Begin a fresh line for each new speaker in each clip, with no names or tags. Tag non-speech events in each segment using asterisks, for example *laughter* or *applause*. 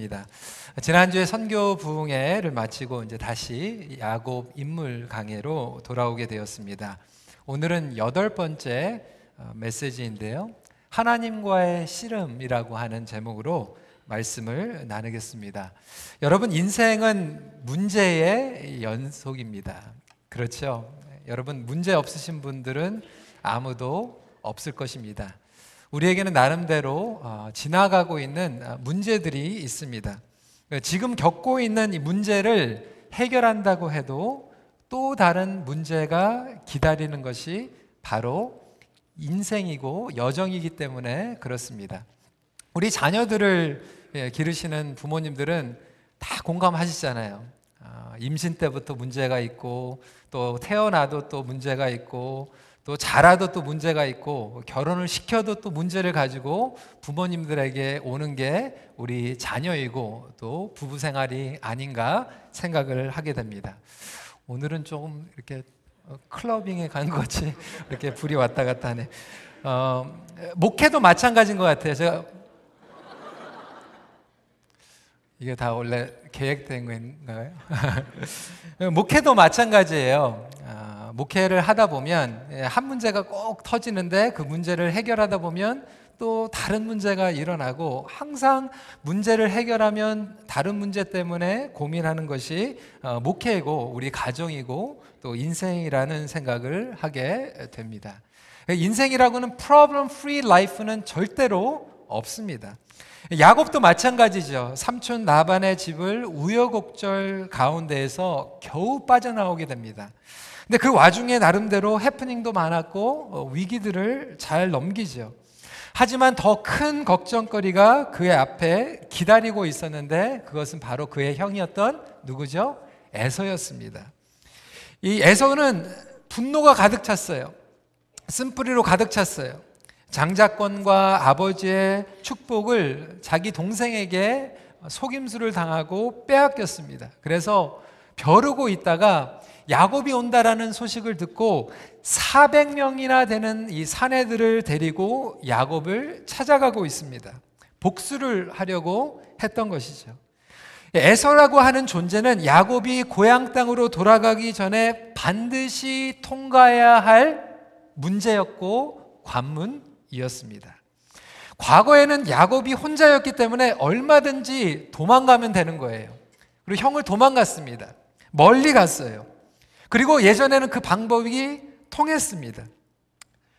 드립니다. 지난주에 선교 부흥회를 마치고 이제 다시 야곱 인물 강해로 돌아오게 되었습니다. 오늘은 여덟 번째 어, 메시지인데요. 하나님과의 씨름이라고 하는 제목으로 말씀을 나누겠습니다. 여러분 인생은 문제의 연속입니다. 그렇죠? 여러분 문제 없으신 분들은 아무도 없을 것입니다. 우리에게는 나름대로 어, 지나가고 있는 어, 문제들이 있습니다. 지금 겪고 있는 이 문제를 해결한다고 해도 또 다른 문제가 기다리는 것이 바로 인생이고 여정이기 때문에 그렇습니다. 우리 자녀들을 예, 기르시는 부모님들은 다 공감하시잖아요. 아, 임신 때부터 문제가 있고 또 태어나도 또 문제가 있고 또 자라도 또 문제가 있고 결혼을 시켜도 또 문제를 가지고 부모님들에게 오는 게 우리 자녀이고 또 부부 생활이 아닌가 생각을 하게 됩니다. 오늘은 조금 이렇게 어, 클러빙에 간 *laughs* 거지 이렇게 불이 왔다 갔다 하네. 어, 목회도 마찬가지인 것 같아요. 제가 이게 다 원래 계획된 건가요? *laughs* 목회도 마찬가지예요. 아, 목회를 하다 보면 예, 한 문제가 꼭 터지는데 그 문제를 해결하다 보면 또 다른 문제가 일어나고 항상 문제를 해결하면 다른 문제 때문에 고민하는 것이 어, 목회이고 우리 가정이고 또 인생이라는 생각을 하게 됩니다. 인생이라고는 problem free life는 절대로 없습니다. 야곱도 마찬가지죠. 삼촌 나반의 집을 우여곡절 가운데에서 겨우 빠져나오게 됩니다. 근데 그 와중에 나름대로 해프닝도 많았고 어, 위기들을 잘 넘기죠. 하지만 더 큰 걱정거리가 그의 앞에 기다리고 있었는데 그것은 바로 그의 형이었던 누구죠? 에서였습니다. 이 에서는 분노가 가득 찼어요. 쓴뿌리로 가득 찼어요. 장자권과 아버지의 축복을 자기 동생에게 속임수를 당하고 빼앗겼습니다. 그래서 벼르고 있다가 야곱이 온다라는 소식을 듣고 400명이나 되는 이 사내들을 데리고 야곱을 찾아가고 있습니다. 복수를 하려고 했던 것이죠. 에서라고 하는 존재는 야곱이 고향 땅으로 돌아가기 전에 반드시 통과해야 할 문제였고 관문이었습니다. 과거에는 야곱이 혼자였기 때문에 얼마든지 도망가면 되는 거예요. 그리고 형을 도망갔습니다. 멀리 갔어요. 그리고 예전에는 그 방법이 통했습니다.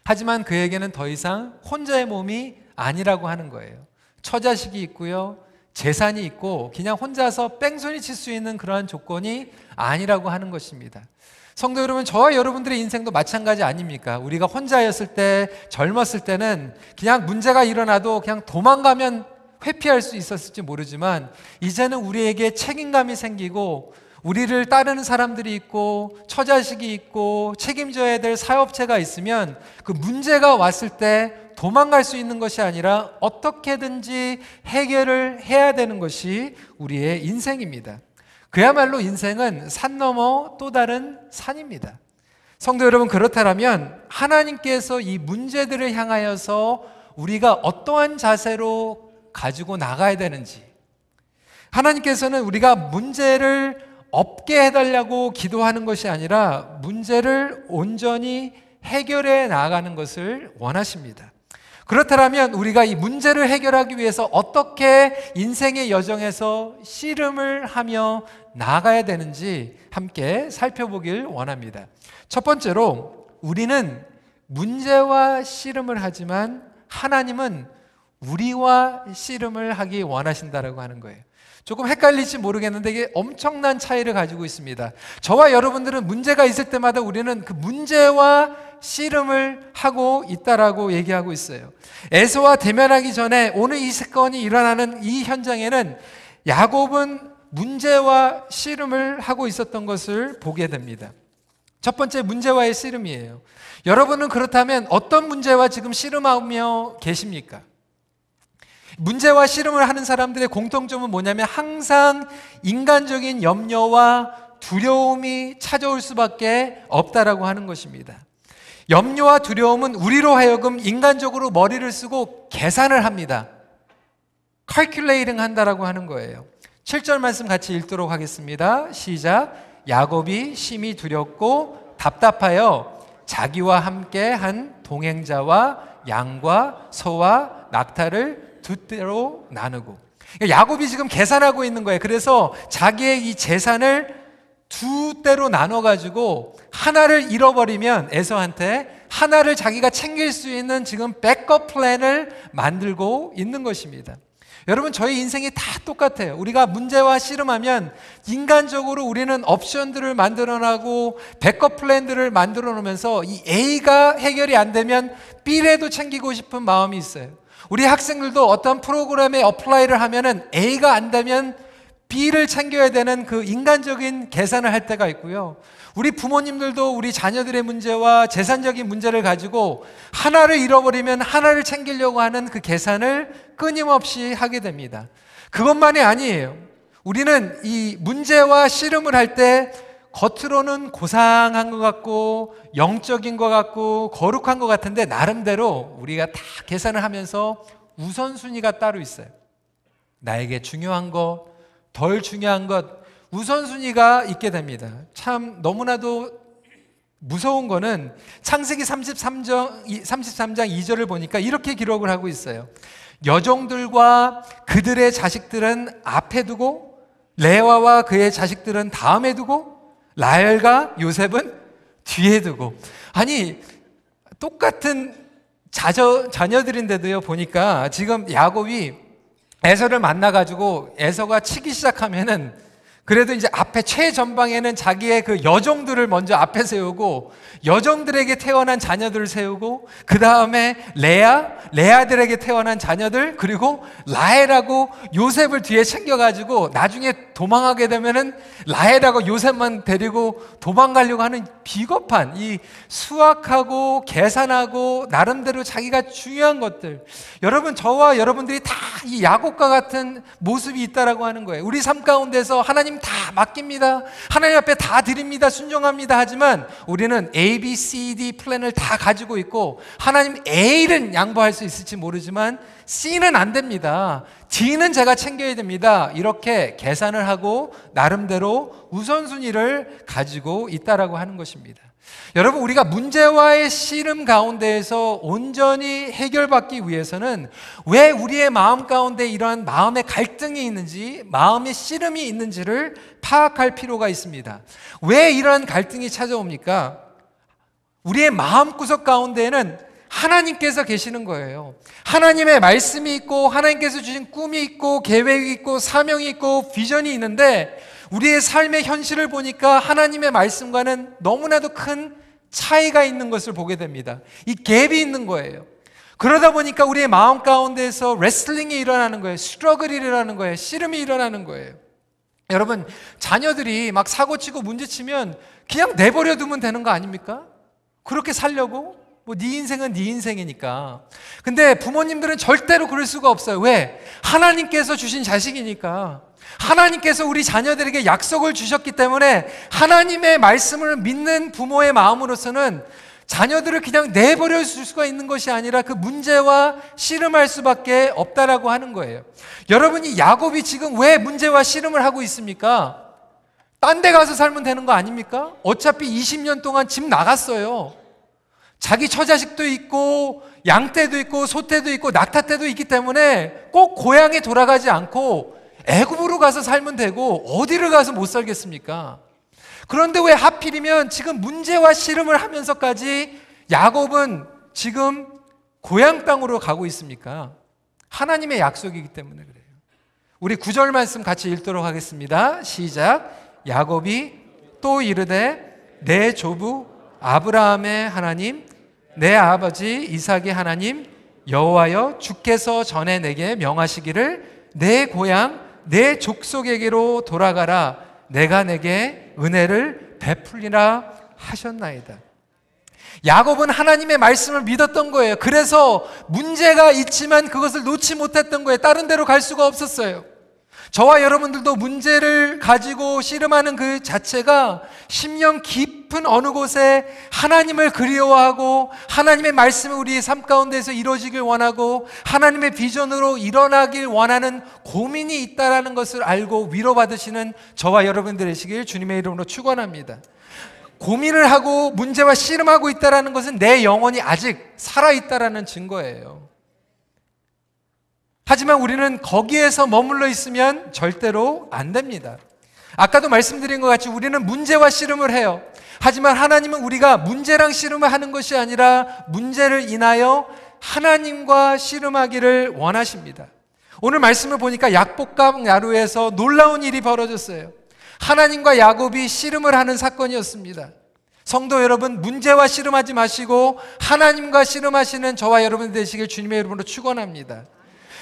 하지만 그에게는 더 이상 혼자의 몸이 아니라고 하는 거예요. 처자식이 있고요. 재산이 있고 그냥 혼자서 뺑소니 칠 수 있는 그러한 조건이 아니라고 하는 것입니다. 성도 여러분, 저와 여러분들의 인생도 마찬가지 아닙니까? 우리가 혼자였을 때, 젊었을 때는 그냥 문제가 일어나도 그냥 도망가면 회피할 수 있었을지 모르지만, 이제는 우리에게 책임감이 생기고, 우리를 따르는 사람들이 있고, 처자식이 있고, 책임져야 될 사업체가 있으면, 그 문제가 왔을 때 도망갈 수 있는 것이 아니라 어떻게든지 해결을 해야 되는 것이 우리의 인생입니다. 그야말로 인생은 산 넘어 또 다른 산입니다. 성도 여러분, 그렇다면 하나님께서 이 문제들을 향하여서 우리가 어떠한 자세로 가지고 나가야 되는지, 하나님께서는 우리가 문제를 없게 해달라고 기도하는 것이 아니라 문제를 온전히 해결해 나가는 것을 원하십니다. 그렇다면 우리가 이 문제를 해결하기 위해서 어떻게 인생의 여정에서 씨름을 하며 나가야 되는지 함께 살펴보길 원합니다. 첫 번째로 우리는 문제와 씨름을 하지만 하나님은 우리와 씨름을 하기 원하신다라고 하는 거예요. 조금 헷갈릴지 모르겠는데 이게 엄청난 차이를 가지고 있습니다. 저와 여러분들은 문제가 있을 때마다 우리는 그 문제와 씨름을 하고 있다라고 얘기하고 있어요. 에서와 대면하기 전에 오늘 이 사건이 일어나는 이 현장에는 야곱은 문제와 씨름을 하고 있었던 것을 보게 됩니다. 첫 번째 문제와의 씨름이에요. 여러분은 그렇다면 어떤 문제와 지금 씨름하며 계십니까? 문제와 씨름을 하는 사람들의 공통점은 뭐냐면 항상 인간적인 염려와 두려움이 찾아올 수밖에 없다라고 하는 것입니다. 염려와 두려움은 우리로 하여금 인간적으로 머리를 쓰고 계산을 합니다. calculating 한다라고 하는 거예요. 7절 말씀 같이 읽도록 하겠습니다. 시작. 야곱이 심히 두렵고 답답하여 자기와 함께 한 동행자와 양과 소와 낙타를 두 대로 나누고 그러니까 야곱이 지금 계산하고 있는 거예요. 그래서 자기의 이 재산을 두 대로 나눠 가지고 하나를 잃어버리면 에서한테 하나를 자기가 챙길 수 있는 지금 백업 플랜을 만들고 있는 것입니다. 여러분 저희 인생이 다 똑같아요. 우리가 문제와 씨름하면 인간적으로 우리는 옵션들을 만들어 놔고 backup plan들을 만들어 놓으면서 이 A가 해결이 안 되면 B라도 챙기고 싶은 마음이 있어요. 우리 학생들도 어떤 프로그램에 apply를 하면은 A가 안 되면 B를 챙겨야 되는 그 인간적인 계산을 할 때가 있고요. 우리 부모님들도 우리 자녀들의 문제와 재산적인 문제를 가지고 하나를 잃어버리면 하나를 챙기려고 하는 그 계산을 끊임없이 하게 됩니다. 그것만이 아니에요. 우리는 이 문제와 씨름을 할때 겉으로는 고상한 것 같고 영적인 것 같고 거룩한 것 같은데 나름대로 우리가 다 계산을 하면서 우선순위가 따로 있어요. 나에게 중요한 것, 덜 중요한 것, 우선순위가 있게 됩니다. 참 너무나도 무서운 거는 창세기 33장, 33장 2절을 보니까 이렇게 기록을 하고 있어요. 여종들과 그들의 자식들은 앞에 두고 레와와 그의 자식들은 다음에 두고 라엘과 요셉은 뒤에 두고 아니 똑같은 자저, 자녀들인데도요 보니까 지금 야곱이 에서를 만나 가지고 에서가 치기 시작하면은 그래도 이제 앞에 최전방에는 자기의 그 여종들을 먼저 앞에 세우고 여종들에게 태어난 자녀들을 세우고 그 다음에 레아, 레아들에게 태어난 자녀들 그리고 라헬하고 요셉을 뒤에 챙겨가지고 나중에 도망하게 되면은 라헬하고 요셉만 데리고 도망가려고 하는 비겁한 이 수학하고 계산하고 나름대로 자기가 중요한 것들 여러분 저와 여러분들이 다 이 야곱과 같은 모습이 있다라고 하는 거예요. 우리 삶 가운데서 하나님 다 맡깁니다. 하나님 앞에 다 드립니다. 순종합니다. 하지만 우리는 A, B, C, D 플랜을 다 가지고 있고 하나님 A는 양보할 수 있을지 모르지만 C는 안 됩니다. D는 제가 챙겨야 됩니다. 이렇게 계산을 하고 나름대로 우선순위를 가지고 있다라고 하는 것입니다. 여러분, 우리가 문제와의 씨름 가운데에서 온전히 해결받기 위해서는 왜 우리의 마음 가운데 이러한 마음의 갈등이 있는지, 마음의 씨름이 있는지를 파악할 필요가 있습니다. 왜 이러한 갈등이 찾아옵니까? 우리의 마음구석 가운데에는 하나님께서 계시는 거예요. 하나님의 말씀이 있고, 하나님께서 주신 꿈이 있고, 계획이 있고, 사명이 있고, 비전이 있는데, 우리의 삶의 현실을 보니까 하나님의 말씀과는 너무나도 큰 차이가 있는 것을 보게 됩니다. 이 갭이 있는 거예요. 그러다 보니까 우리의 마음 가운데서 레슬링이 일어나는 거예요. 스트러글이 일어나는 거예요. 씨름이 일어나는 거예요. 여러분, 자녀들이 막 사고 치고 문제 치면 그냥 내버려 두면 되는 거 아닙니까? 그렇게 살려고? 뭐 네 인생은 네 인생이니까. 근데 부모님들은 절대로 그럴 수가 없어요. 왜? 하나님께서 주신 자식이니까. 하나님께서 우리 자녀들에게 약속을 주셨기 때문에 하나님의 말씀을 믿는 부모의 마음으로서는 자녀들을 그냥 내버려 줄 수가 있는 것이 아니라 그 문제와 씨름할 수밖에 없다라고 하는 거예요. 여러분이 야곱이 지금 왜 문제와 씨름을 하고 있습니까? 딴 데 가서 살면 되는 거 아닙니까? 어차피 20년 동안 집 나갔어요. 자기 처자식도 있고 양떼도 있고 소떼도 있고 낙타떼도 있기 때문에 꼭 고향에 돌아가지 않고 애굽으로 가서 살면 되고 어디를 가서 못 살겠습니까? 그런데 왜 하필이면 지금 문제와 씨름을 하면서까지 야곱은 지금 고향 땅으로 가고 있습니까? 하나님의 약속이기 때문에 그래요. 우리 구절 말씀 같이 읽도록 하겠습니다. 시작. 야곱이 또 이르되 내 조부 아브라함의 하나님 내 아버지 이삭의 하나님 여호와여 주께서 전에 내게 명하시기를 내 고향 내 족속에게로 돌아가라. 내가 내게 은혜를 베풀리라 하셨나이다. 야곱은 하나님의 말씀을 믿었던 거예요. 그래서 문제가 있지만 그것을 놓지 못했던 거예요. 다른 데로 갈 수가 없었어요. 저와 여러분들도 문제를 가지고 씨름하는 그 자체가 심령 깊은 어느 곳에 하나님을 그리워하고 하나님의 말씀이 우리의 삶 가운데서 이루어지길 원하고 하나님의 비전으로 일어나길 원하는 고민이 있다라는 것을 알고 위로받으시는 저와 여러분들 되시길 주님의 이름으로 축원합니다. 고민을 하고 문제와 씨름하고 있다라는 것은 내 영혼이 아직 살아 있다라는 증거예요. 하지만 우리는 거기에서 머물러 있으면 절대로 안 됩니다. 아까도 말씀드린 것 같이 우리는 문제와 씨름을 해요. 하지만 하나님은 우리가 문제랑 씨름을 하는 것이 아니라 문제를 인하여 하나님과 씨름하기를 원하십니다. 오늘 말씀을 보니까 약복강 야루에서 놀라운 일이 벌어졌어요. 하나님과 야곱이 씨름을 하는 사건이었습니다. 성도 여러분, 문제와 씨름하지 마시고 하나님과 씨름하시는 저와 여러분 되시길 주님의 이름으로 축원합니다.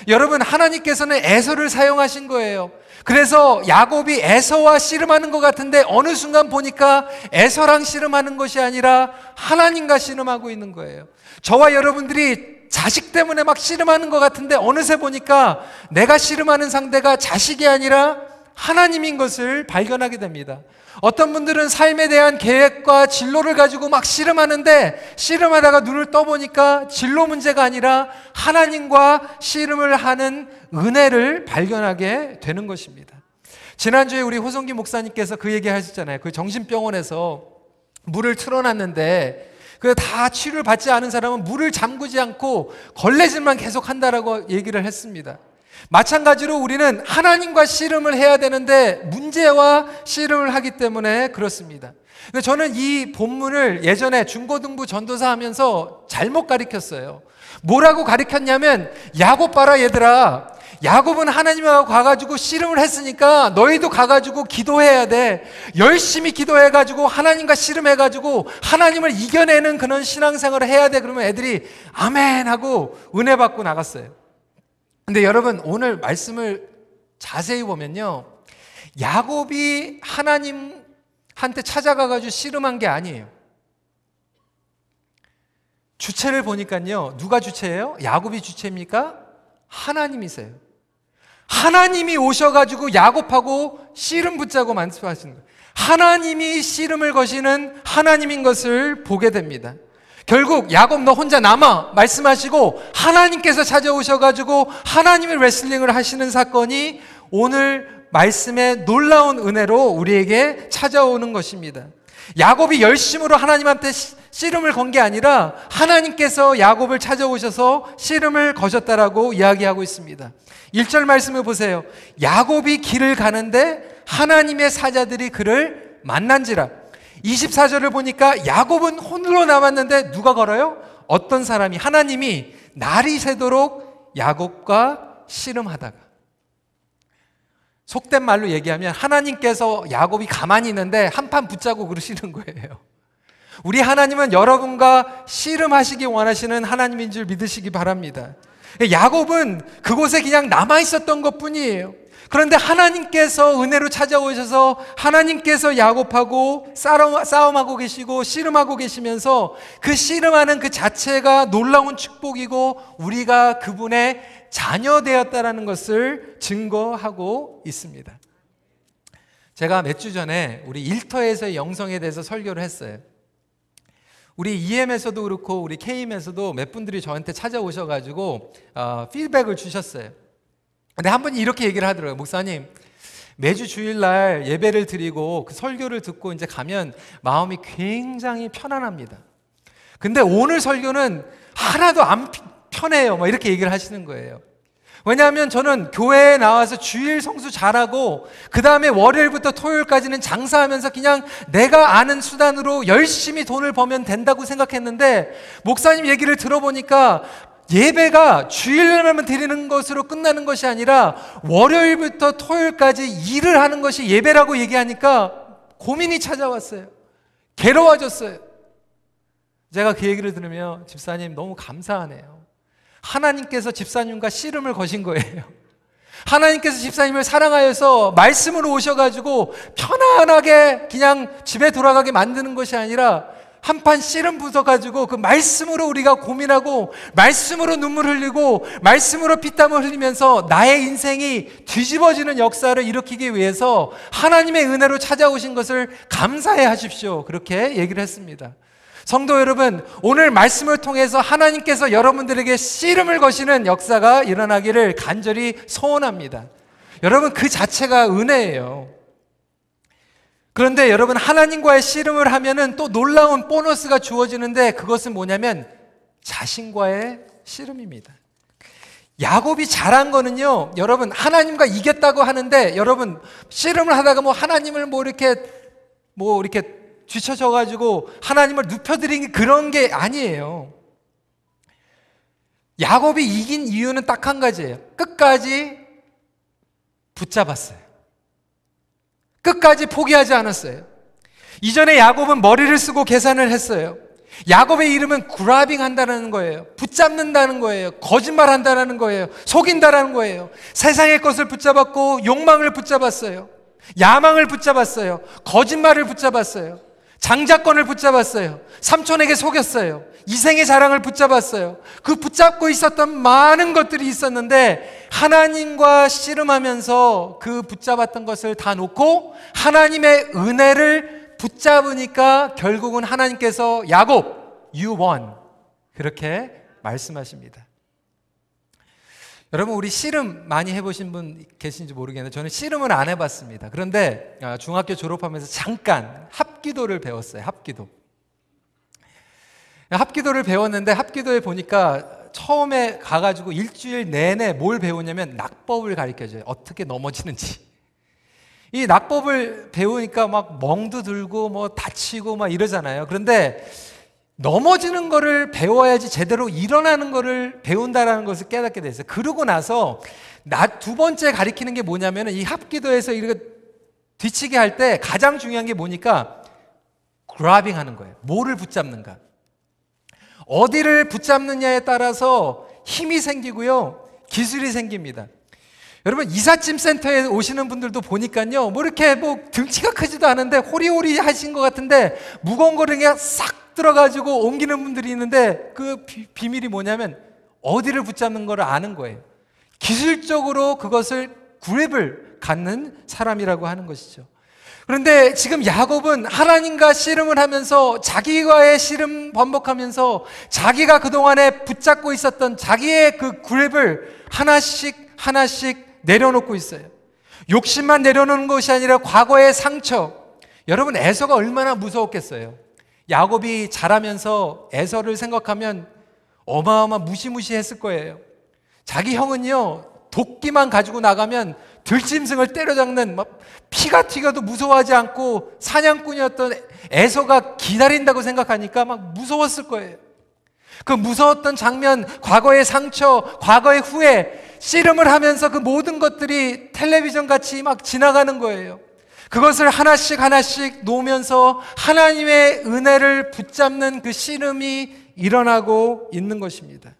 여러분 하나님께서는 에서를 사용하신 거예요. 그래서 야곱이 에서와 씨름하는 것 같은데 어느 순간 보니까 에서랑 씨름하는 것이 아니라 하나님과 씨름하고 있는 거예요. 저와 여러분들이 자식 때문에 막 씨름하는 것 같은데 어느새 보니까 내가 씨름하는 상대가 자식이 아니라 하나님인 것을 발견하게 됩니다. 어떤 분들은 삶에 대한 계획과 진로를 가지고 막 씨름하는데 씨름하다가 눈을 떠보니까 진로 문제가 아니라 하나님과 씨름을 하는 은혜를 발견하게 되는 것입니다. 지난주에 우리 호성기 목사님께서 그 얘기 하셨잖아요. 그 정신병원에서 물을 틀어놨는데 그다 치료를 받지 않은 사람은 물을 잠그지 않고 걸레질만 계속 한다라고 얘기를 했습니다. 마찬가지로 우리는 하나님과 씨름을 해야 되는데 문제와 씨름을 하기 때문에 그렇습니다. 근데 저는 이 본문을 예전에 중고등부 전도사 하면서 잘못 가르쳤어요. 뭐라고 가르쳤냐면 야곱 봐라 얘들아. 야곱은 하나님하고 가가지고 씨름을 했으니까 너희도 가가지고 기도해야 돼. 열심히 기도해가지고 하나님과 씨름해가지고 하나님을 이겨내는 그런 신앙생활을 해야 돼. 그러면 애들이 아멘 하고 은혜 받고 나갔어요. 근데 여러분 오늘 말씀을 자세히 보면요. 야곱이 하나님한테 찾아가 가지고 씨름한 게 아니에요. 주체를 보니까요. 누가 주체예요? 야곱이 주체입니까? 하나님이세요. 하나님이 오셔 가지고 야곱하고 씨름 붙자고 말씀하시는 거예요. 하나님이 씨름을 거시는 하나님인 것을 보게 됩니다. 결국 야곱 너 혼자 남아 말씀하시고 하나님께서 찾아오셔가지고 하나님의 레슬링을 하시는 사건이 오늘 말씀의 놀라운 은혜로 우리에게 찾아오는 것입니다. 야곱이 열심으로 하나님한테 씨름을 건 게 아니라 하나님께서 야곱을 찾아오셔서 씨름을 거셨다라고 이야기하고 있습니다. 1절 말씀을 보세요. 야곱이 길을 가는데 하나님의 사자들이 그를 만난지라. 24절을 보니까 야곱은 홀로 남았는데 누가 걸어요? 어떤 사람이 하나님이 날이 새도록 야곱과 씨름하다가 속된 말로 얘기하면 하나님께서 야곱이 가만히 있는데 한판 붙자고 그러시는 거예요. 우리 하나님은 여러분과 씨름하시기 원하시는 하나님인 줄 믿으시기 바랍니다. 야곱은 그곳에 그냥 남아 있었던 것 뿐이에요. 그런데 하나님께서 은혜로 찾아오셔서 하나님께서 야곱하고 싸움 하고 계시고 씨름하고 계시면서 그 씨름하는 그 자체가 놀라운 축복이고 우리가 그분의 자녀 되었다라는 것을 증거하고 있습니다. 제가 몇 주 전에 우리 일터에서의 영성에 대해서 설교를 했어요. 우리 EM에서도 그렇고 우리 KM에서도 몇 분들이 저한테 찾아오셔가지고 어, 피드백을 주셨어요. 근데 한 분이 이렇게 얘기를 하더라고요. 목사님, 매주 주일날 예배를 드리고 그 설교를 듣고 이제 가면 마음이 굉장히 편안합니다. 근데 오늘 설교는 하나도 안 편해요. 막 이렇게 얘기를 하시는 거예요. 왜냐하면 저는 교회에 나와서 주일 성수 잘하고 그 다음에 월요일부터 토요일까지는 장사하면서 그냥 내가 아는 수단으로 열심히 돈을 벌면 된다고 생각했는데 목사님 얘기를 들어보니까 예배가 주일날만 드리는 것으로 끝나는 것이 아니라 월요일부터 토요일까지 일을 하는 것이 예배라고 얘기하니까 고민이 찾아왔어요. 괴로워졌어요. 제가 그 얘기를 들으며 집사님 너무 감사하네요. 하나님께서 집사님과 씨름을 거신 거예요. 하나님께서 집사님을 사랑하여서 말씀으로 오셔가지고 편안하게 그냥 집에 돌아가게 만드는 것이 아니라 한판 씨름 부숴가지고 그 말씀으로 우리가 고민하고 말씀으로 눈물 흘리고 말씀으로 피땀을 흘리면서 나의 인생이 뒤집어지는 역사를 일으키기 위해서 하나님의 은혜로 찾아오신 것을 감사해 하십시오. 그렇게 얘기를 했습니다. 성도 여러분, 오늘 말씀을 통해서 하나님께서 여러분들에게 씨름을 거시는 역사가 일어나기를 간절히 소원합니다. 여러분, 그 자체가 은혜예요. 그런데 여러분 하나님과의 씨름을 하면은 또 놀라운 보너스가 주어지는데 그것은 뭐냐면 자신과의 씨름입니다. 야곱이 잘한 거는요, 여러분 하나님과 이겼다고 하는데 여러분 씨름을 하다가 뭐 하나님을 뭐 이렇게 뭐 이렇게 뒤쳐져 가지고 하나님을 눕혀드린 그런 게 아니에요. 야곱이 이긴 이유는 딱 한 가지예요. 끝까지 붙잡았어요. 끝까지 포기하지 않았어요. 이전에 야곱은 머리를 쓰고 계산을 했어요. 야곱의 이름은 그라빙 한다는 거예요. 붙잡는다는 거예요. 거짓말 한다는 거예요. 속인다는 거예요. 세상의 것을 붙잡았고 욕망을 붙잡았어요. 야망을 붙잡았어요. 거짓말을 붙잡았어요. 장자권을 붙잡았어요. 삼촌에게 속였어요. 이생의 자랑을 붙잡았어요. 그 붙잡고 있었던 많은 것들이 있었는데 하나님과 씨름하면서 그 붙잡았던 것을 다 놓고 하나님의 은혜를 붙잡으니까 결국은 하나님께서 야곱, you won. 그렇게 말씀하십니다. 여러분 우리 씨름 많이 해보신 분 계신지 모르겠는데 저는 씨름을 안 해봤습니다. 그런데 아, 중학교 졸업하면서 잠깐 합기도를 배웠어요. 합기도. 합기도를 배웠는데 합기도에 보니까 처음에 가가지고 일주일 내내 뭘 배우냐면 낙법을 가르쳐줘요. 어떻게 넘어지는지. 이 낙법을 배우니까 막 멍도 들고 뭐 다치고 막 이러잖아요. 그런데 넘어지는 거를 배워야지 제대로 일어나는 거를 배운다라는 것을 깨닫게 됐어요. 그러고 나서 나 두 번째 가리키는 게 뭐냐면 이 합기도에서 이렇게 뒤치게 할 때 가장 중요한 게 뭐니까 그라빙 하는 거예요. 뭐를 붙잡는가. 어디를 붙잡느냐에 따라서 힘이 생기고요. 기술이 생깁니다. 여러분 이삿짐 센터에 오시는 분들도 보니까요. 뭐 이렇게 뭐 등치가 크지도 않은데 호리호리 하신 것 같은데 무거운 거를 그냥 싹 들어가지고 옮기는 분들이 있는데 그 비, 밀이 뭐냐면 어디를 붙잡는 걸 아는 거예요. 기술적으로 그것을 그랩을 갖는 사람이라고 하는 것이죠. 그런데 지금 야곱은 하나님과 씨름을 하면서 자기와의 씨름 번복하면서 자기가 그동안에 붙잡고 있었던 자기의 그 그랩을 하나씩 하나씩 내려놓고 있어요. 욕심만 내려놓는 것이 아니라 과거의 상처. 여러분 에서가 얼마나 무서웠겠어요. 야곱이 자라면서 에서를 생각하면 어마어마 무시무시했을 거예요. 자기 형은요, 도끼만 가지고 나가면 들짐승을 때려잡는 막 피가 튀겨도 무서워하지 않고 사냥꾼이었던 에서가 기다린다고 생각하니까 막 무서웠을 거예요. 그 무서웠던 장면, 과거의 상처, 과거의 후회, 씨름을 하면서 그 모든 것들이 텔레비전 같이 막 지나가는 거예요. 그것을 하나씩 하나씩 놓으면서 하나님의 은혜를 붙잡는 그 씨름이 일어나고 있는 것입니다.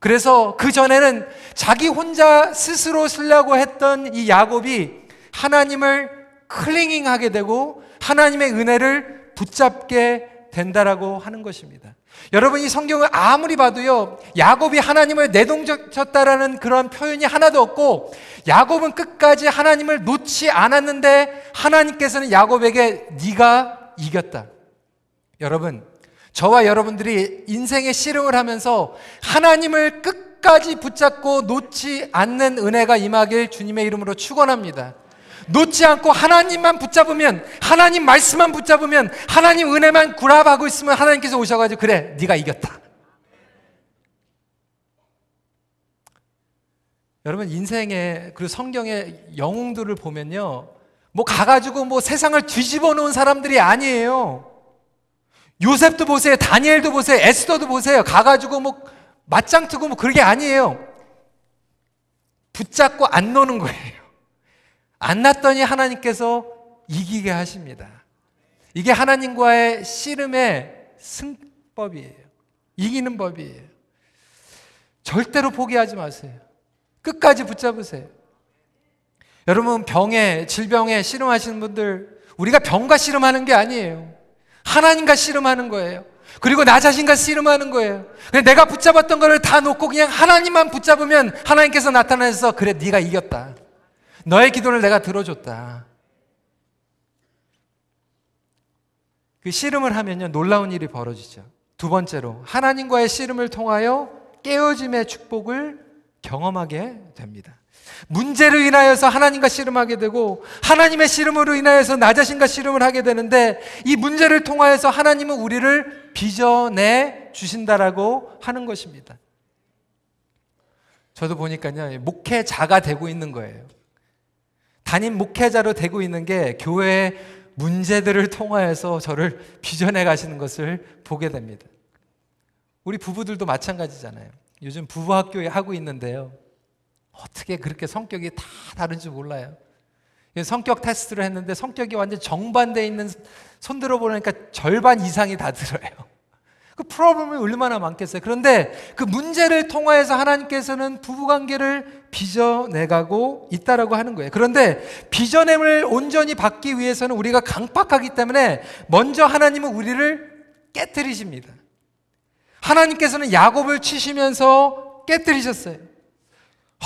그래서 그 전에는 자기 혼자 스스로 쓰려고 했던 이 야곱이 하나님을 클링잉하게 되고 하나님의 은혜를 붙잡게 된다라고 하는 것입니다. 여러분 이 성경을 아무리 봐도요. 야곱이 하나님을 내동쳤다라는 그런 표현이 하나도 없고 야곱은 끝까지 하나님을 놓지 않았는데 하나님께서는 야곱에게 네가 이겼다. 여러분 저와 여러분들이 인생의 씨름을 하면서 하나님을 끝까지 붙잡고 놓지 않는 은혜가 임하길 주님의 이름으로 축원합니다. 놓지 않고 하나님만 붙잡으면 하나님 말씀만 붙잡으면 하나님 은혜만 구랍하고 있으면 하나님께서 오셔가지고 그래 네가 이겼다. 여러분 인생의 그리고 성경의 영웅들을 보면요 뭐 가가지고 뭐 세상을 뒤집어 놓은 사람들이 아니에요. 요셉도 보세요, 다니엘도 보세요, 에스더도 보세요. 가가지고 뭐 맞짱 뜨고 뭐 그런 게 아니에요. 붙잡고 안 노는 거예요. 안 났더니 하나님께서 이기게 하십니다. 이게 하나님과의 씨름의 승법이에요. 이기는 법이에요. 절대로 포기하지 마세요. 끝까지 붙잡으세요. 여러분 병에 질병에 씨름하시는 분들 우리가 병과 씨름하는 게 아니에요. 하나님과 씨름하는 거예요. 그리고 나 자신과 씨름하는 거예요. 내가 붙잡았던 것을 다 놓고 그냥 하나님만 붙잡으면 하나님께서 나타나서 그래 네가 이겼다. 너의 기도를 내가 들어줬다. 그 씨름을 하면요 놀라운 일이 벌어지죠. 두 번째로 하나님과의 씨름을 통하여 깨어짐의 축복을 경험하게 됩니다. 문제를 인하여서 하나님과 씨름하게 되고 하나님의 씨름으로 인하여서 나 자신과 씨름을 하게 되는데 이 문제를 통하여서 하나님은 우리를 빚어내 주신다라고 하는 것입니다. 저도 보니까요 목회자가 되고 있는 거예요. 담임 목회자로 되고 있는 게 교회의 문제들을 통하여서 저를 빚어내 가시는 것을 보게 됩니다. 우리 부부들도 마찬가지잖아요. 요즘 부부 학교에 하고 있는데요. 어떻게 그렇게 성격이 다 다른지 몰라요. 성격 테스트를 했는데 성격이 완전 정반대에 있는 손 들어 보니까 절반 이상이 다 들어요. 그 프로블럼이 얼마나 많겠어요. 그런데 그 문제를 통하여서 하나님께서는 부부관계를 빚어내가고 있다라고 하는 거예요. 그런데 빚어냄을 온전히 받기 위해서는 우리가 강팍하기 때문에 먼저 하나님은 우리를 깨뜨리십니다. 하나님께서는 야곱을 치시면서 깨뜨리셨어요.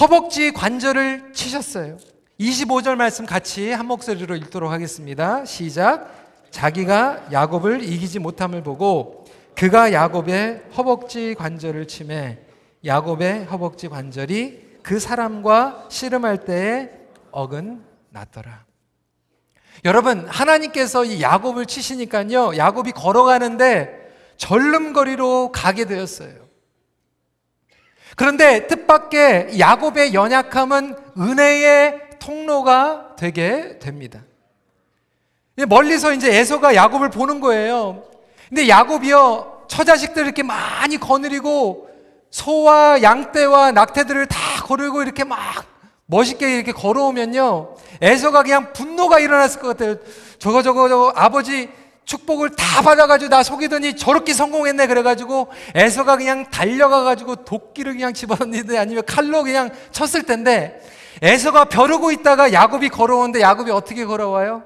허벅지 관절을 치셨어요. 25절 말씀 같이 한 목소리로 읽도록 하겠습니다. 시작. 자기가 야곱을 이기지 못함을 보고 그가 야곱의 허벅지 관절을 치매 야곱의 허벅지 관절이 그 사람과 씨름할 때에 어긋났더라. 여러분, 하나님께서 이 야곱을 치시니까요, 야곱이 걸어가는데 절름거리로 가게 되었어요. 그런데 뜻밖의 야곱의 연약함은 은혜의 통로가 되게 됩니다. 멀리서 이제 에서가 야곱을 보는 거예요. 근데 야곱이요, 처자식들 이렇게 많이 거느리고 소와 양떼와 낙태들을 다 거르고 이렇게 막 멋있게 이렇게 걸어오면요. 에서가 그냥 분노가 일어났을 것 같아요. 저거 저거 저거 아버지 축복을 다 받아가지고 나 속이더니 저렇게 성공했네 그래가지고 에서가 그냥 달려가가지고 도끼를 그냥 집어넣는데 아니면 칼로 그냥 쳤을 텐데 에서가 벼르고 있다가 야곱이 걸어오는데 야곱이 어떻게 걸어와요?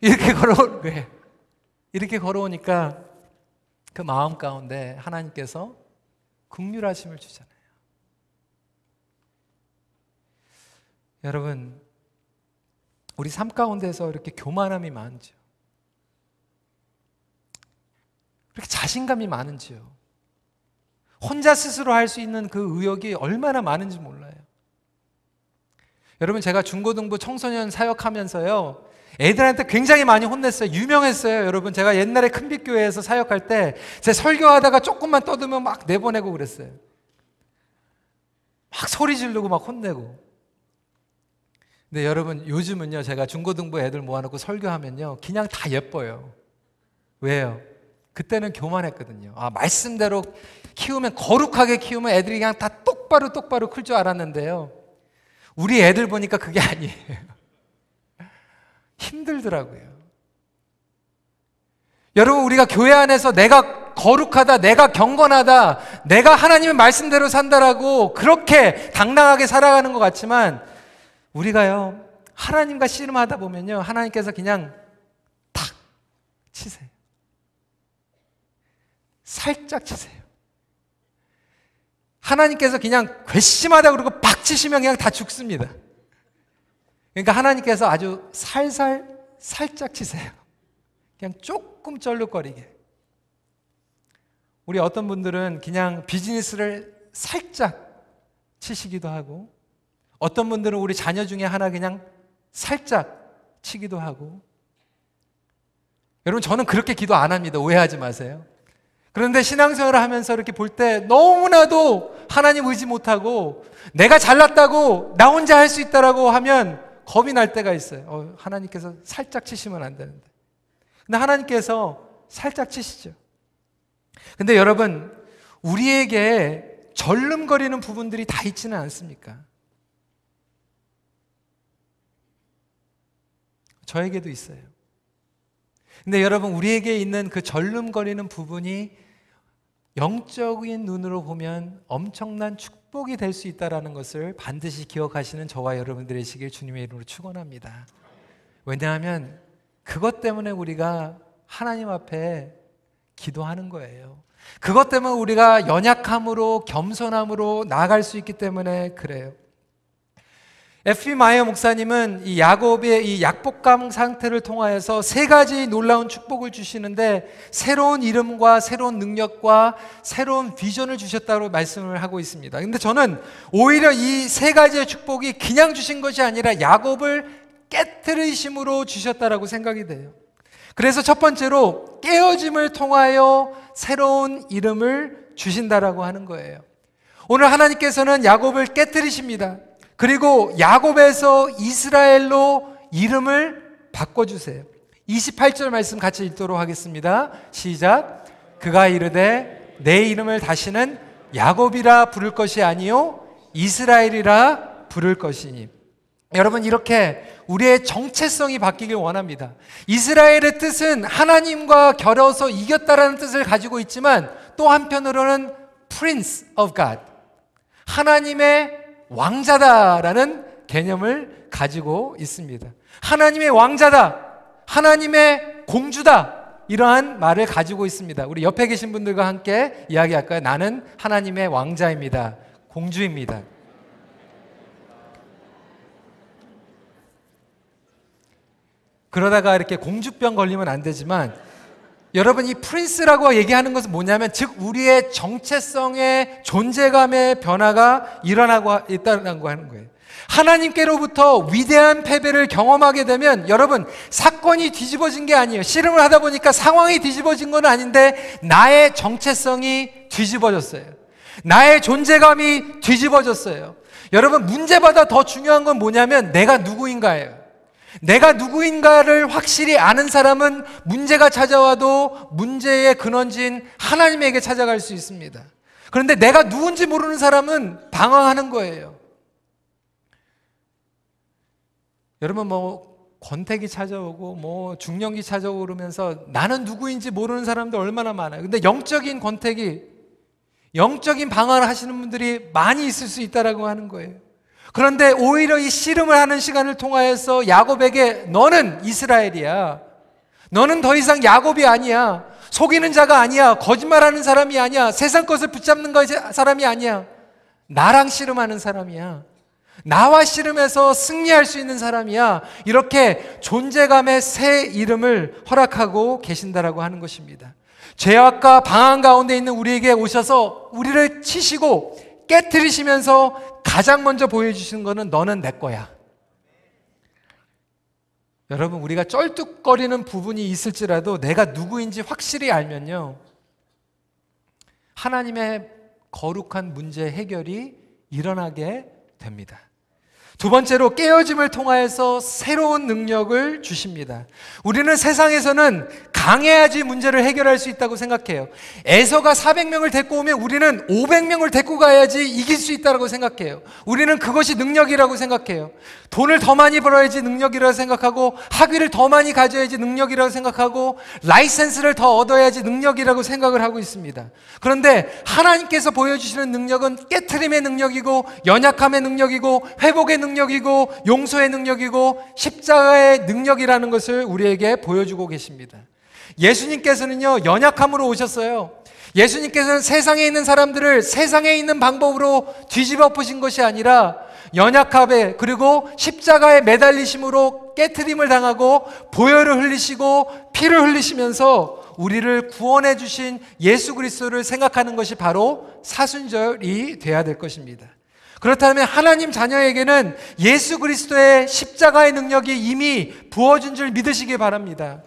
이렇게 걸어오는 거예요. 이렇게 걸어오니까 그 마음 가운데 하나님께서 극률하심을 주잖아요. 여러분, 우리 삶 가운데서 이렇게 교만함이 많죠. 그렇게 자신감이 많은지요. 혼자 스스로 할 수 있는 그 의욕이 얼마나 많은지 몰라요. 여러분 제가 중고등부 청소년 사역하면서요. 애들한테 굉장히 많이 혼냈어요. 유명했어요. 여러분 제가 옛날에 큰빛교회에서 사역할 때 제 설교하다가 조금만 떠들면 막 내보내고 그랬어요. 막 소리 지르고 막 혼내고. 근데 여러분 요즘은요 제가 중고등부 애들 모아놓고 설교하면요 그냥 다 예뻐요. 왜요? 그때는 교만했거든요. 아, 말씀대로 키우면 거룩하게 키우면 애들이 그냥 다 똑바로 똑바로 클 줄 알았는데요. 우리 애들 보니까 그게 *laughs* 아니에요. 힘들더라고요. 여러분, 우리가 교회 안에서 내가 거룩하다, 내가 경건하다, 내가 하나님의 말씀대로 산다라고 그렇게 당당하게 살아가는 것 같지만 우리가요, 하나님과 씨름하다 보면요, 하나님께서 그냥 탁 치세요. 살짝 치세요. 하나님께서 그냥 괘씸하다 그러고 박 치시면 그냥 다 죽습니다. 그러니까 하나님께서 아주 살살 살짝 치세요. 그냥 조금 쩔룩거리게. 우리 어떤 분들은 그냥 비즈니스를 살짝 치시기도 하고 어떤 분들은 우리 자녀 중에 하나 그냥 살짝 치기도 하고 여러분 저는 그렇게 기도 안 합니다. 오해하지 마세요. 그런데 신앙생활을 하면서 이렇게 볼 때 너무나도 하나님 의지 못하고 내가 잘났다고 나 혼자 할 수 있다라고 하면 겁이 날 때가 있어요. 어, 하나님께서 살짝 치시면 안 되는데. 근데 하나님께서 살짝 치시죠. 근데 여러분, 우리에게 절름거리는 부분들이 다 있지는 않습니까? 저에게도 있어요. 근데 여러분, 우리에게 있는 그 절름거리는 부분이 영적인 눈으로 보면 엄청난 축복 이 될 수 있다는 것을 반드시 기억하시는 저와 여러분들이시길 주님의 이름으로 축원합니다. 왜냐하면 그것 때문에 우리가 하나님 앞에 기도하는 거예요. 그것 때문에 우리가 연약함으로 겸손함으로 나아갈 수 있기 때문에 그래요. F.B. 마이어 목사님은 이 야곱의 이 약복감 상태를 통하여서 세 가지 놀라운 축복을 주시는데 새로운 이름과 새로운 능력과 새로운 비전을 주셨다고 말씀을 하고 있습니다. 근데 저는 오히려 이 세 가지의 축복이 그냥 주신 것이 아니라 야곱을 깨뜨리심으로 주셨다라고 생각이 돼요. 그래서 첫 번째로 깨어짐을 통하여 새로운 이름을 주신다라고 하는 거예요. 오늘 하나님께서는 야곱을 깨뜨리십니다. 그리고 야곱에서 이스라엘로 이름을 바꿔주세요. 28절 말씀 같이 읽도록 하겠습니다. 시작. 그가 이르되 내 이름을 다시는 야곱이라 부를 것이 아니요 이스라엘이라 부를 것이니. 여러분 이렇게 우리의 정체성이 바뀌길 원합니다. 이스라엘의 뜻은 하나님과 겨뤄서 이겼다라는 뜻을 가지고 있지만 또 한편으로는 Prince of God. 하나님의 왕자다라는 개념을 가지고 있습니다. 하나님의 왕자다. 하나님의 공주다. 이러한 말을 가지고 있습니다. 우리 옆에 계신 분들과 함께 이야기할까요? 나는 하나님의 왕자입니다. 공주입니다. 그러다가 이렇게 공주병 걸리면 안 되지만 여러분 이 프린스라고 얘기하는 것은 뭐냐면 즉 우리의 정체성의 존재감의 변화가 일어나고 있다는 거 하는 거예요. 하나님께로부터 위대한 패배를 경험하게 되면 여러분 사건이 뒤집어진 게 아니에요. 씨름을 하다 보니까 상황이 뒤집어진 건 아닌데 나의 정체성이 뒤집어졌어요. 나의 존재감이 뒤집어졌어요. 여러분 문제보다 더 중요한 건 뭐냐면 내가 누구인가예요. 내가 누구인가를 확실히 아는 사람은 문제가 찾아와도 문제의 근원지인 하나님에게 찾아갈 수 있습니다. 그런데 내가 누군지 모르는 사람은 방황하는 거예요. 여러분 뭐 권태기 찾아오고 뭐 중년기 찾아오고 그러면서 나는 누구인지 모르는 사람들 얼마나 많아요. 근데 영적인 권태기, 영적인 방황을 하시는 분들이 많이 있을 수 있다라고 하는 거예요. 그런데 오히려 이 씨름을 하는 시간을 통하여서 야곱에게 너는 이스라엘이야. 너는 더 이상 야곱이 아니야. 속이는 자가 아니야. 거짓말하는 사람이 아니야. 세상 것을 붙잡는 사람이 아니야. 나랑 씨름하는 사람이야. 나와 씨름해서 승리할 수 있는 사람이야. 이렇게 존재감의 새 이름을 허락하고 계신다라고 하는 것입니다. 죄악과 방황 가운데 있는 우리에게 오셔서 우리를 치시고 깨뜨리시면서 가장 먼저 보여주시는 것은 너는 내 거야. 여러분, 우리가 쩔뚝거리는 부분이 있을지라도 내가 누구인지 확실히 알면요. 하나님의 거룩한 문제 해결이 일어나게 됩니다. 두 번째로 깨어짐을 통하여서 새로운 능력을 주십니다. 우리는 세상에서는 강해야지 문제를 해결할 수 있다고 생각해요. 에서가 400명을 데리고 오면 우리는 500명을 데리고 가야지 이길 수 있다고 생각해요. 우리는 그것이 능력이라고 생각해요. 돈을 더 많이 벌어야지 능력이라고 생각하고 학위를 더 많이 가져야지 능력이라고 생각하고 라이센스를 더 얻어야지 능력이라고 생각을 하고 있습니다. 그런데 하나님께서 보여주시는 능력은 깨트림의 능력이고 연약함의 능력이고 회복의 능력이고 능력이고 용서의 능력이고 십자가의 능력이라는 것을 우리에게 보여주고 계십니다. 예수님께서는요, 연약함으로 오셨어요. 예수님께서는 세상에 있는 사람들을 세상에 있는 방법으로 뒤집어 푸신 것이 아니라 연약함에 그리고 십자가에 매달리심으로 깨트림을 당하고 보혈을 흘리시고 피를 흘리시면서 우리를 구원해 주신 예수 그리스도를 생각하는 것이 바로 사순절이 돼야 될 것입니다. 그렇다면 하나님 자녀에게는 예수 그리스도의 십자가의 능력이 이미 부어진 줄 믿으시기 바랍니다.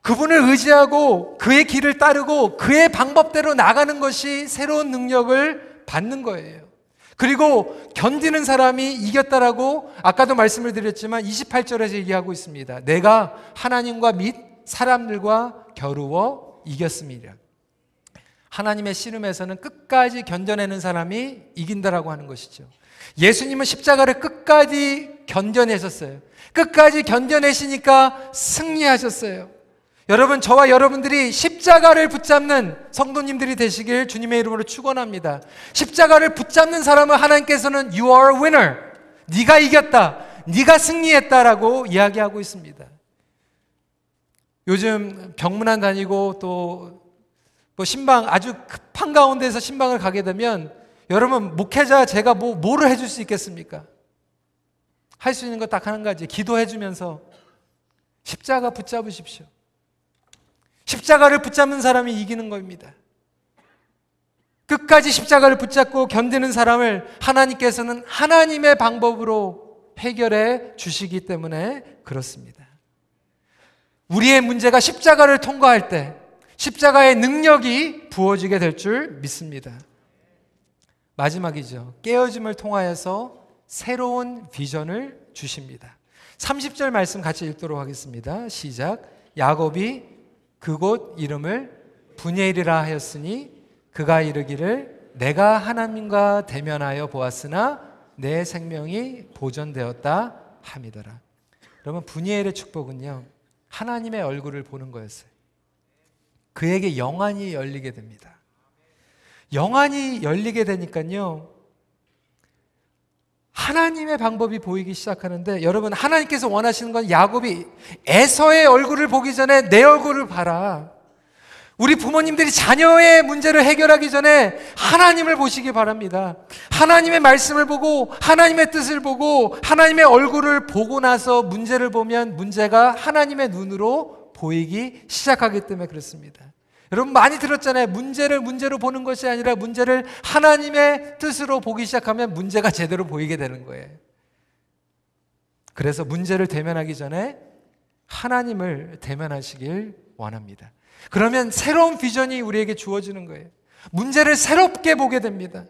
그분을 의지하고 그의 길을 따르고 그의 방법대로 나가는 것이 새로운 능력을 받는 거예요. 그리고 견디는 사람이 이겼다라고 아까도 말씀을 드렸지만 28절에서 얘기하고 있습니다. 내가 하나님과 및 사람들과 겨루어 이겼습니다. 하나님의 씨름에서는 끝까지 견뎌내는 사람이 이긴다라고 하는 것이죠. 예수님은 십자가를 끝까지 견뎌내셨어요. 끝까지 견뎌내시니까 승리하셨어요. 여러분, 저와 여러분들이 십자가를 붙잡는 성도님들이 되시길 주님의 이름으로 축원합니다. 십자가를 붙잡는 사람을 하나님께서는 you are a winner. 네가 이겼다. 네가 승리했다라고 이야기하고 있습니다. 요즘 병문안 다니고 또 뭐 신방 아주 급한 가운데서 신방을 가게 되면 여러분 목회자 제가 뭐 뭐를 해줄 수 있겠습니까? 할 수 있는 거딱한 가지 기도해 주면서 십자가 붙잡으십시오. 십자가를 붙잡는 사람이 이기는 겁니다. 끝까지 십자가를 붙잡고 견디는 사람을 하나님께서는 하나님의 방법으로 해결해 주시기 때문에 그렇습니다. 우리의 문제가 십자가를 통과할 때 십자가의 능력이 부어지게 될 줄 믿습니다. 마지막이죠. 깨어짐을 통하여서 새로운 비전을 주십니다. 30절 말씀 같이 읽도록 하겠습니다. 시작. 야곱이 그곳 이름을 분예일이라 하였으니 그가 이르기를 내가 하나님과 대면하여 보았으나 내 생명이 보존되었다 함이더라. 여러분 분예일의 축복은요. 하나님의 얼굴을 보는 거였어요. 그에게 영안이 열리게 됩니다. 영안이 열리게 되니까요. 하나님의 방법이 보이기 시작하는데 여러분 하나님께서 원하시는 건 야곱이 에서의 얼굴을 보기 전에 내 얼굴을 봐라. 우리 부모님들이 자녀의 문제를 해결하기 전에 하나님을 보시기 바랍니다. 하나님의 말씀을 보고 하나님의 뜻을 보고 하나님의 얼굴을 보고 나서 문제를 보면 문제가 하나님의 눈으로 보이기 시작하기 때문에 그렇습니다. 여러분 많이 들었잖아요. 문제를 문제로 보는 것이 아니라 문제를 하나님의 뜻으로 보기 시작하면 문제가 제대로 보이게 되는 거예요. 그래서 문제를 대면하기 전에 하나님을 대면하시길 원합니다. 그러면 새로운 비전이 우리에게 주어지는 거예요. 문제를 새롭게 보게 됩니다.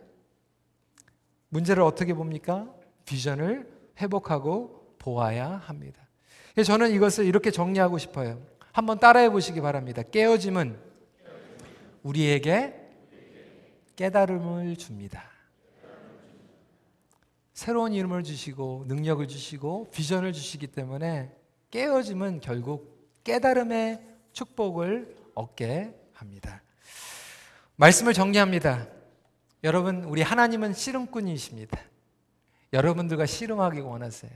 문제를 어떻게 봅니까? 비전을 회복하고 보아야 합니다. 저는 이것을 이렇게 정리하고 싶어요. 한번 따라해 보시기 바랍니다. 깨어짐은 우리에게 깨달음을 줍니다. 새로운 이름을 주시고 능력을 주시고 비전을 주시기 때문에 깨어짐은 결국 깨달음의 축복을 얻게 합니다. 말씀을 정리합니다. 여러분, 우리 하나님은 씨름꾼이십니다. 여러분들과 씨름하기 원하세요.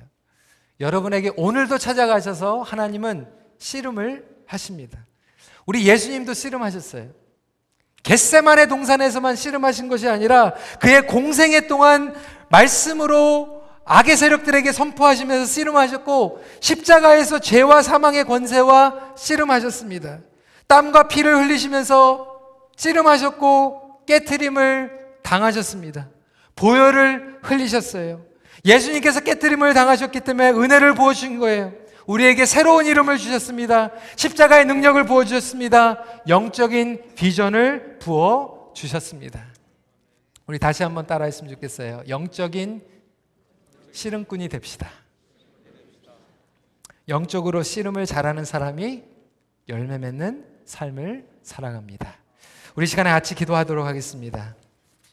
여러분에게 오늘도 찾아가셔서 하나님은 씨름을 하십니다. 우리 예수님도 씨름하셨어요. 겟세만의 동산에서만 씨름하신 것이 아니라 그의 공생애 동안 말씀으로 악의 세력들에게 선포하시면서 씨름하셨고 십자가에서 죄와 사망의 권세와 씨름하셨습니다. 땀과 피를 흘리시면서 씨름하셨고 깨트림을 당하셨습니다. 보혈을 흘리셨어요. 예수님께서 깨트림을 당하셨기 때문에 은혜를 부어주신 거예요. 우리에게 새로운 이름을 주셨습니다. 십자가의 능력을 부어 주셨습니다. 영적인 비전을 부어 주셨습니다. 우리 다시 한번 따라했으면 좋겠어요. 영적인 씨름꾼이 됩시다. 영적으로 씨름을 잘하는 사람이 열매 맺는 삶을 살아갑니다. 우리 시간에 같이 기도하도록 하겠습니다.